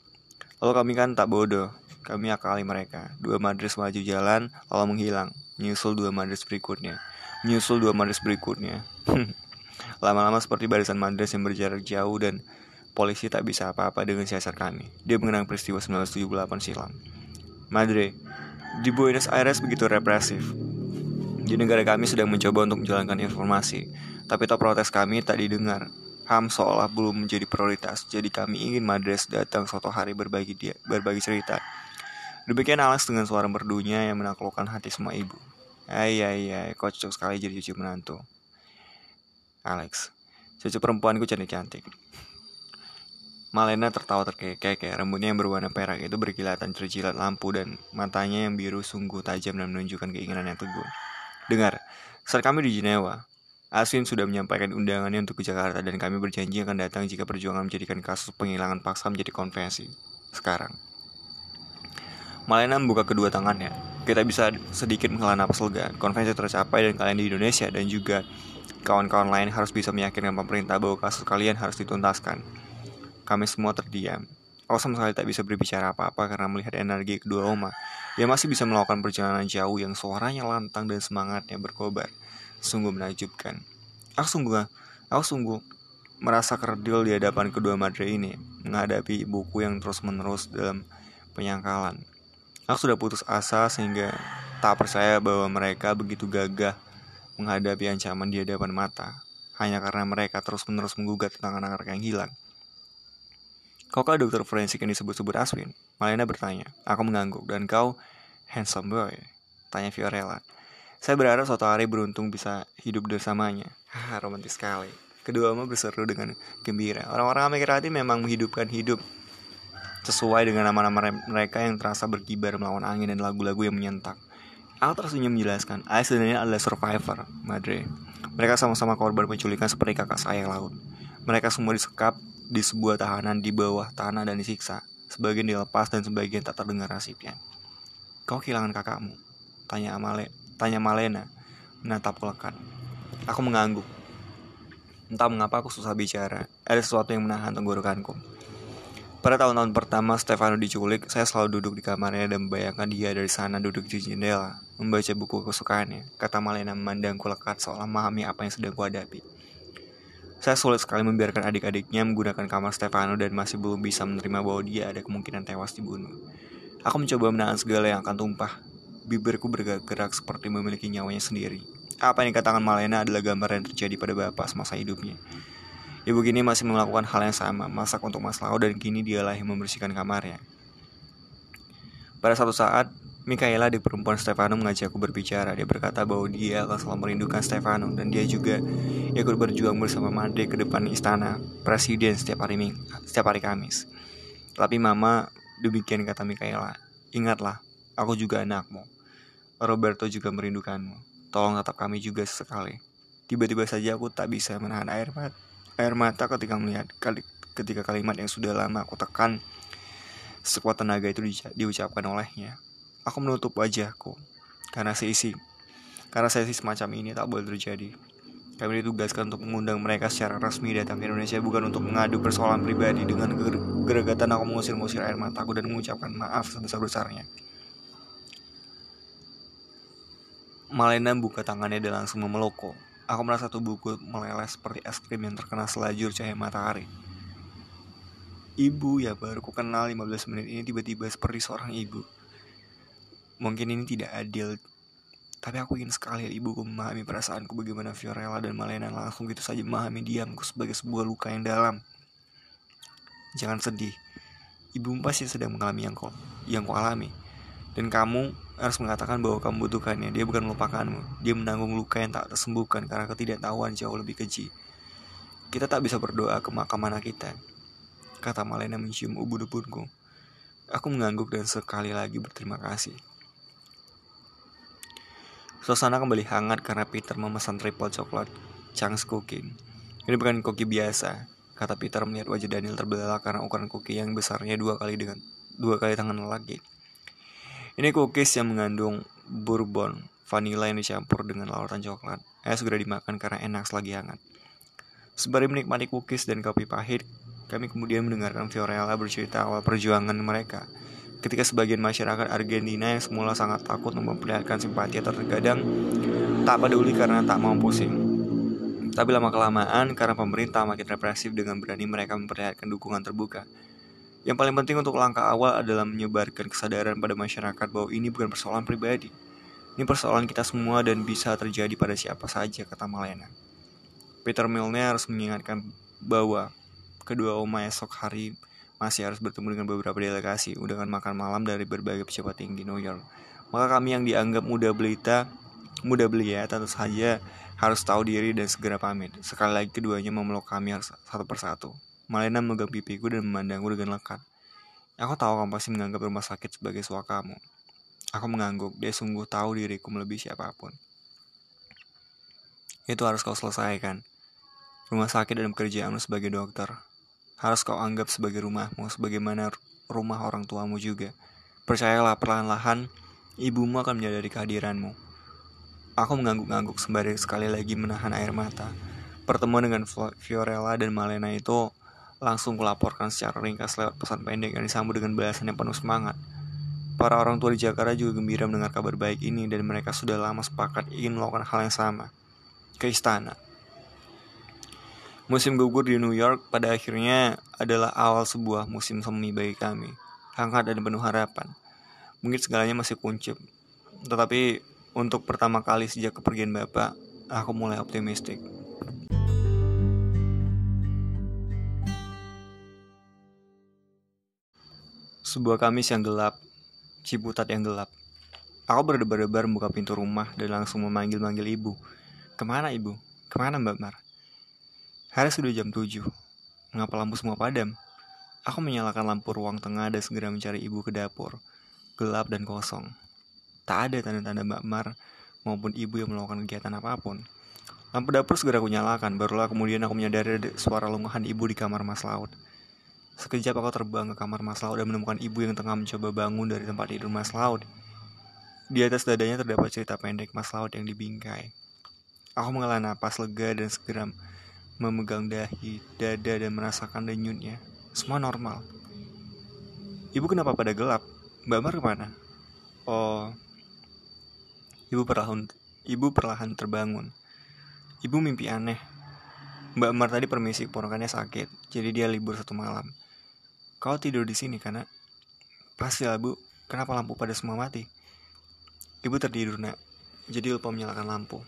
Lalu kami kan tak bodoh, kami akali mereka. Dua madres maju jalan, lalu menghilang. Menyusul dua madres berikutnya. Menyusul dua madres berikutnya. Lama-lama seperti barisan madres yang berjarak jauh dan polisi tak bisa apa-apa dengan siasat kami. Dia mengenang peristiwa 1978 silam. Madre, di Buenos Aires begitu represif. Di negara kami sedang mencoba untuk menjalankan informasi, tapi top protes kami tak didengar. HAM seolah belum menjadi prioritas, jadi kami ingin Madres datang suatu hari berbagi dia, berbagi cerita. Demikian Alex dengan suara merdunya yang menaklukkan hati semua ibu. Ay, ay, ay, sekali jadi cucu menantu. Alex, cucu perempuanku cantik-cantik. Malena tertawa terkekeh, rambutnya yang berwarna perak itu berkilatan terjilat lampu dan matanya yang biru sungguh tajam dan menunjukkan keinginan yang teguh. Dengar, saat kami di Jenewa, Aswin sudah menyampaikan undangannya untuk ke Jakarta dan kami berjanji akan datang jika perjuangan menjadikan kasus penghilangan paksa menjadi konvensi. Sekarang. Malena membuka kedua tangannya. Kita bisa sedikit menghela napas lega. Konvensi tercapai dan kalian di Indonesia dan juga kawan-kawan lain harus bisa meyakinkan pemerintah bahwa kasus kalian harus dituntaskan. Kami semua terdiam. Aku sama sekali tak bisa berbicara apa-apa karena melihat energi kedua Oma. Dia masih bisa melakukan perjalanan jauh yang suaranya lantang dan semangatnya berkobar. Sungguh menakjubkan. Aku sungguh, aku sungguh merasa kerdil di hadapan kedua madre ini, menghadapi buku yang terus-menerus dalam penyangkalan. Aku sudah putus asa sehingga tak percaya bahwa mereka begitu gagah menghadapi ancaman di hadapan mata, hanya karena mereka terus-menerus menggugat tentang anak-anak yang hilang. Kau kah dokter forensik yang disebut-sebut Aswin? Malena bertanya. Aku mengangguk. Dan kau handsome boy? Tanya Fiorella. Saya berharap suatu hari beruntung bisa hidup bersamanya. Haha, romantis sekali. Kedua oma berseru dengan gembira. Orang-orang Amerika Latin memang menghidupkan hidup sesuai dengan nama-nama mereka yang terasa berkibar melawan angin dan lagu-lagu yang menyentak. Aku tersenyum menjelaskan, Alex sebenarnya adalah survivor, Madre. Mereka sama-sama korban penculikan seperti kakak saya laut. Mereka semua disekap di sebuah tahanan di bawah tanah dan disiksa. Sebagian dilepas dan sebagian tak terdengar nasibnya. Kau kehilangan kakakmu? Tanya Amale, tanya Malena, menatap lekat. Aku mengangguk. Entah mengapa aku susah bicara. Ada sesuatu yang menahan tenggorokanku. Pada tahun-tahun pertama Stefano diculik, saya selalu duduk di kamarnya dan membayangkan dia dari sana duduk di jendela, membaca buku kesukaannya. Kata Malena memandangku lekat seolah memahami apa yang sedang kuhadapi. Saya sulit sekali membiarkan adik-adiknya menggunakan kamar Stefano dan masih belum bisa menerima bahwa dia ada kemungkinan tewas dibunuh. Aku mencoba menahan segala yang akan tumpah. Bibirku bergerak seperti memiliki nyawanya sendiri. Apa yang dikatakan Malena adalah gambar yang terjadi pada bapak semasa hidupnya. Ibu kini masih melakukan hal yang sama, masak untuk Mas Lau dan kini dialah yang membersihkan kamarnya. Pada satu saat, Mikaela di perempuan Stefano mengajakku berbicara. Dia berkata bahwa dia akan selalu merindukan Stefano dan dia juga ikut berjuang bersama Made ke depan istana presiden setiap hari Ming, setiap hari Kamis. Tapi Mama, demikian kata Mikaela. Ingatlah, aku juga anakmu. Roberto juga merindukanmu. Tolong tetap kami juga sesekali. Tiba-tiba saja aku tak bisa menahan air mata. Air mata ketika melihat kali, ketika kalimat yang sudah lama aku tekan sekuat tenaga itu di, diucapkan olehnya. Aku menutup wajahku karena seisi karena sesi semacam ini tak boleh terjadi. Kami ditugaskan untuk mengundang mereka secara resmi datang ke Indonesia bukan untuk mengadu persoalan pribadi dengan geregatan aku mengusir-ngusir air mataku dan mengucapkan maaf sebesar-besarnya. Malena buka tangannya dan langsung memelukku. Aku merasa tubuhku meleleh seperti es krim yang terkena selajur cahaya matahari. Ibu ya baru ku kenal 15 menit ini tiba-tiba seperti seorang ibu. Mungkin ini tidak adil tapi aku ingin sekali ibuku memahami perasaanku bagaimana Fiorella dan Malena langsung gitu saja memahami diamku sebagai sebuah luka yang dalam. Jangan sedih. Ibumu pasti sedang mengalami yang kau yang kau alami. Dan kamu harus mengatakan bahwa kamu butuhkannya. Dia bukan melupakanmu. Dia menanggung luka yang tak tersembuhkan karena ketidaktahuan jauh lebih keji. Kita tak bisa berdoa ke makam anak kita. Kata Malena mencium ubun ubunku. Aku mengangguk dan sekali lagi berterima kasih. Suasana kembali hangat karena Peter memesan triple coklat Chang's Cooking. Ini bukan koki biasa, kata Peter melihat wajah Daniel terbelalak karena ukuran koki yang besarnya dua kali dengan dua kali tangan lelaki. Ini cookies yang mengandung bourbon, vanilla yang dicampur dengan larutan coklat. Eh segera dimakan karena enak selagi hangat. Sembari menikmati cookies dan kopi pahit, kami kemudian mendengarkan Fiorella bercerita awal perjuangan mereka ketika sebagian masyarakat Argentina yang semula sangat takut memperlihatkan simpati atau terkadang tak peduli karena tak mau pusing. Tapi lama-kelamaan karena pemerintah makin represif dengan berani mereka memperlihatkan dukungan terbuka. Yang paling penting untuk langkah awal adalah menyebarkan kesadaran pada masyarakat bahwa ini bukan persoalan pribadi. Ini persoalan kita semua dan bisa terjadi pada siapa saja, kata Malena. Peter Milner harus mengingatkan bahwa kedua oma esok hari masih harus bertemu dengan beberapa delegasi undangan makan malam dari berbagai pejabat tinggi New York. Maka kami yang dianggap muda belita, muda belia tentu saja harus tahu diri dan segera pamit. Sekali lagi keduanya memeluk kami satu persatu. Malena memegang pipiku dan memandangku dengan lekat. Aku tahu kamu pasti menganggap rumah sakit sebagai suakamu. Aku mengangguk, dia sungguh tahu diriku melebihi siapa pun. Itu harus kau selesaikan. Rumah sakit dan pekerjaanmu sebagai dokter harus kau anggap sebagai rumahmu, sebagaimana rumah orang tuamu juga. Percayalah, perlahan-lahan ibumu akan menyadari kehadiranmu. Aku mengangguk-angguk sembari sekali lagi menahan air mata. Pertemuan dengan Fiorella dan Malena itu langsung kulaporkan secara ringkas lewat pesan pendek yang disambut dengan balasan yang penuh semangat. Para orang tua di Jakarta juga gembira mendengar kabar baik ini dan mereka sudah lama sepakat ingin melakukan hal yang sama. Ke istana. Musim gugur di New York pada akhirnya adalah awal sebuah musim semi bagi kami, hangat dan penuh harapan. Mungkin segalanya masih kuncup, tetapi untuk pertama kali sejak kepergian Bapak, aku mulai optimistik. Sebuah Kamis yang gelap, Ciputat yang gelap. Aku berdebar-debar membuka pintu rumah dan langsung memanggil-manggil ibu. Ke mana ibu? Ke mana Mbak Mar? Hari sudah jam 7. Mengapa lampu semua padam? Aku menyalakan lampu ruang tengah dan segera mencari ibu ke dapur. Gelap dan kosong. Tak ada tanda-tanda Mbak Mar maupun ibu yang melakukan kegiatan apa pun. Lampu dapur segera aku nyalakan, barulah kemudian aku menyadari suara lengahan ibu di kamar Mas Laut. Sekejap aku terbang ke kamar Mas Laut dan menemukan ibu yang tengah mencoba bangun dari tempat tidur Mas Laut. Di atas dadanya terdapat cerita pendek Mas Laut yang dibingkai. Aku menghela napas lega dan segera memegang dahi, dada, dan merasakan denyutnya. Semua normal. Ibu kenapa pada gelap? Mbak Mar ke mana? Oh, ibu perlahan, ibu perlahan terbangun. Ibu mimpi aneh. Mbak Mar tadi permisi ponakannya sakit, jadi dia libur satu malam. Kau tidur di sini karena pasti lah bu. Kenapa lampu pada semua mati? Ibu tertidur nak, jadi lupa menyalakan lampu.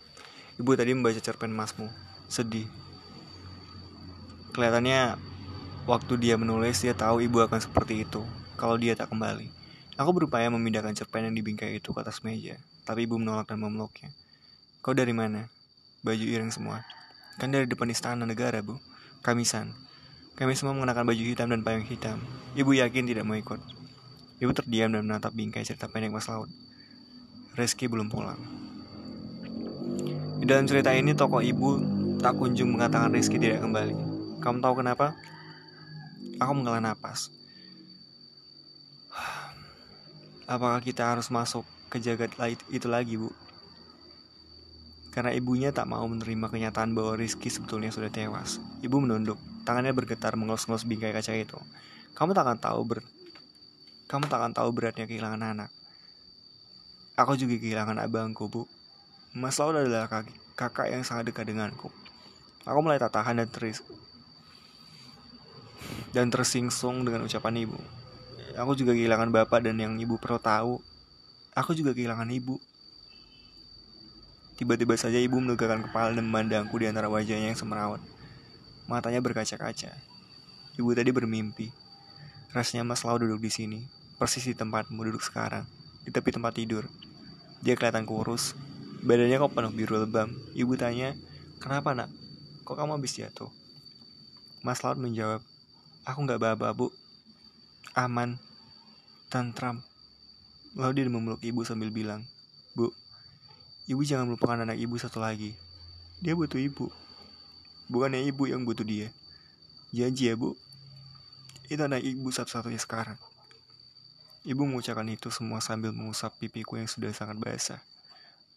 Ibu tadi membaca cerpen masmu, sedih, Kelihatannya waktu dia menulis dia tahu ibu akan seperti itu kalau dia tak kembali. Aku berupaya memindahkan cerpen yang dibingkai itu ke atas meja, tapi ibu menolak dan memeluknya. Kau dari mana? Baju ireng semua. Kan dari depan istana negara, Bu. Kamisan. Kami semua mengenakan baju hitam dan payung hitam. Ibu yakin tidak mau ikut. Ibu terdiam dan menatap bingkai cerita pendek Mas Laut. Reski belum pulang. Di dalam cerita ini tokoh ibu tak kunjung mengatakan Rizky tidak kembali. Kamu tahu kenapa? Aku menghela napas. Apakah kita harus masuk ke jagat itu lagi, Bu? Karena ibunya tak mau menerima kenyataan bahwa Rizky sebetulnya sudah tewas. Ibu menunduk, tangannya bergetar mengelus-ngelus bingkai kaca itu. Kamu tak akan tahu ber kamu tak akan tahu beratnya kehilangan anak. Aku juga kehilangan abangku, Bu. Mas Laud adalah kakak, kakak yang sangat dekat denganku. Aku mulai tak tahan dan teris dan tersingsung dengan ucapan ibu. Aku juga kehilangan bapak dan yang ibu perlu tahu, aku juga kehilangan ibu. Tiba-tiba saja ibu menegakkan kepala dan memandangku di antara wajahnya yang semerawut. Matanya berkaca-kaca. Ibu tadi bermimpi. Rasanya Mas Lau duduk di sini, persis di tempatmu duduk sekarang, di tepi tempat tidur. Dia kelihatan kurus, badannya kok penuh biru lebam. Ibu tanya, kenapa nak? Kok kamu habis jatuh? Mas Laut menjawab, aku nggak baba bu, aman, tantram. Lalu dia memeluk ibu sambil bilang, ibu jangan melupakan anak ibu satu lagi. Dia butuh ibu. Bukannya ibu yang butuh dia. Janji ya bu, itu anak ibu satu-satunya sekarang. Ibu mengucapkan itu semua sambil mengusap pipiku yang sudah sangat basah.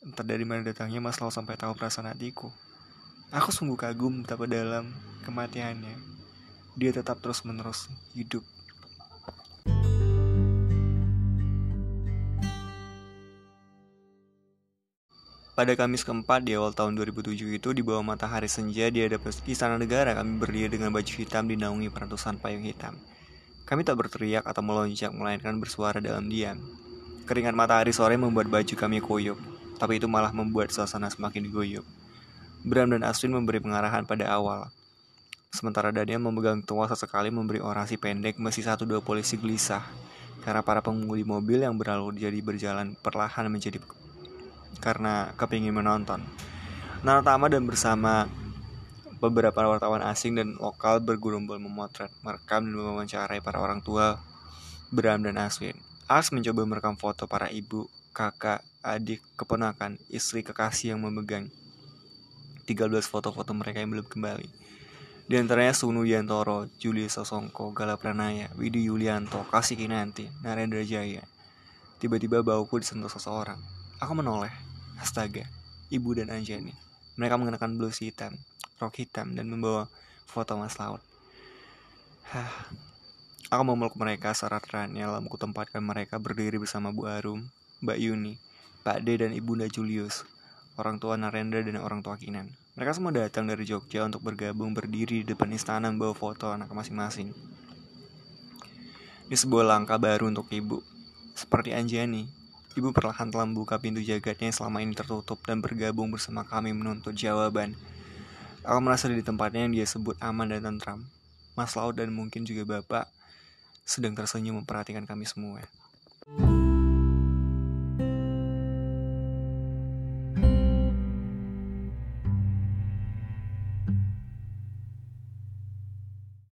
Entah dari mana datangnya Mas Lau sampai tahu perasaan hatiku. Aku sungguh kagum betapa dalam kematiannya. Dia tetap terus-menerus hidup. Pada Kamis keempat di awal tahun 2007 itu di bawah matahari senja di hadapan istana negara kami berdiri dengan baju hitam dinaungi ratusan payung hitam. Kami tak berteriak atau melonjak, melainkan bersuara dalam diam. Keringat matahari sore membuat baju kami koyok, tapi itu malah membuat suasana semakin goyok. Bram dan Aswin memberi pengarahan pada awal. Sementara Daniel memegang tuas sesekali memberi orasi pendek meski satu dua polisi gelisah karena para pengemudi mobil yang berlalu jadi berjalan perlahan menjadi karena kepingin menonton. Nana Tama dan bersama Beberapa wartawan asing dan lokal bergerombol memotret, merekam dan mewawancarai para orang tua Bram dan Aswin. Alex mencoba merekam foto para ibu, kakak, adik, keponakan, istri, kekasih yang memegang 13 foto-foto mereka yang belum kembali. Di antaranya Sunu Yantoro, Juli Sosongko, Gala Pranaya, Widi Yulianto, Kasih Kinanti, Narendra Jaya. Tiba-tiba bauku disentuh seseorang. Aku menoleh. Astaga, ibu dan Anjani. Mereka mengenakan blus hitam, rok hitam dan membawa foto Mas Laut. Hah. Aku memeluk mereka serat-eratnya lalu kutempatkan mereka berdiri bersama Bu Arum, Mbak Yuni, Pak D dan Ibunda Julius, orang tua Narendra dan orang tua Kinan. Mereka semua datang dari Jogja untuk bergabung berdiri di depan istana membawa foto anak masing-masing. Ini sebuah langkah baru untuk ibu. Seperti Anjani, ibu perlahan telah membuka pintu jagatnya yang selama ini tertutup dan bergabung bersama kami menuntut jawaban Aku merasa di tempatnya yang dia sebut aman dan tentram. Mas Laut dan mungkin juga Bapak sedang tersenyum memperhatikan kami semua.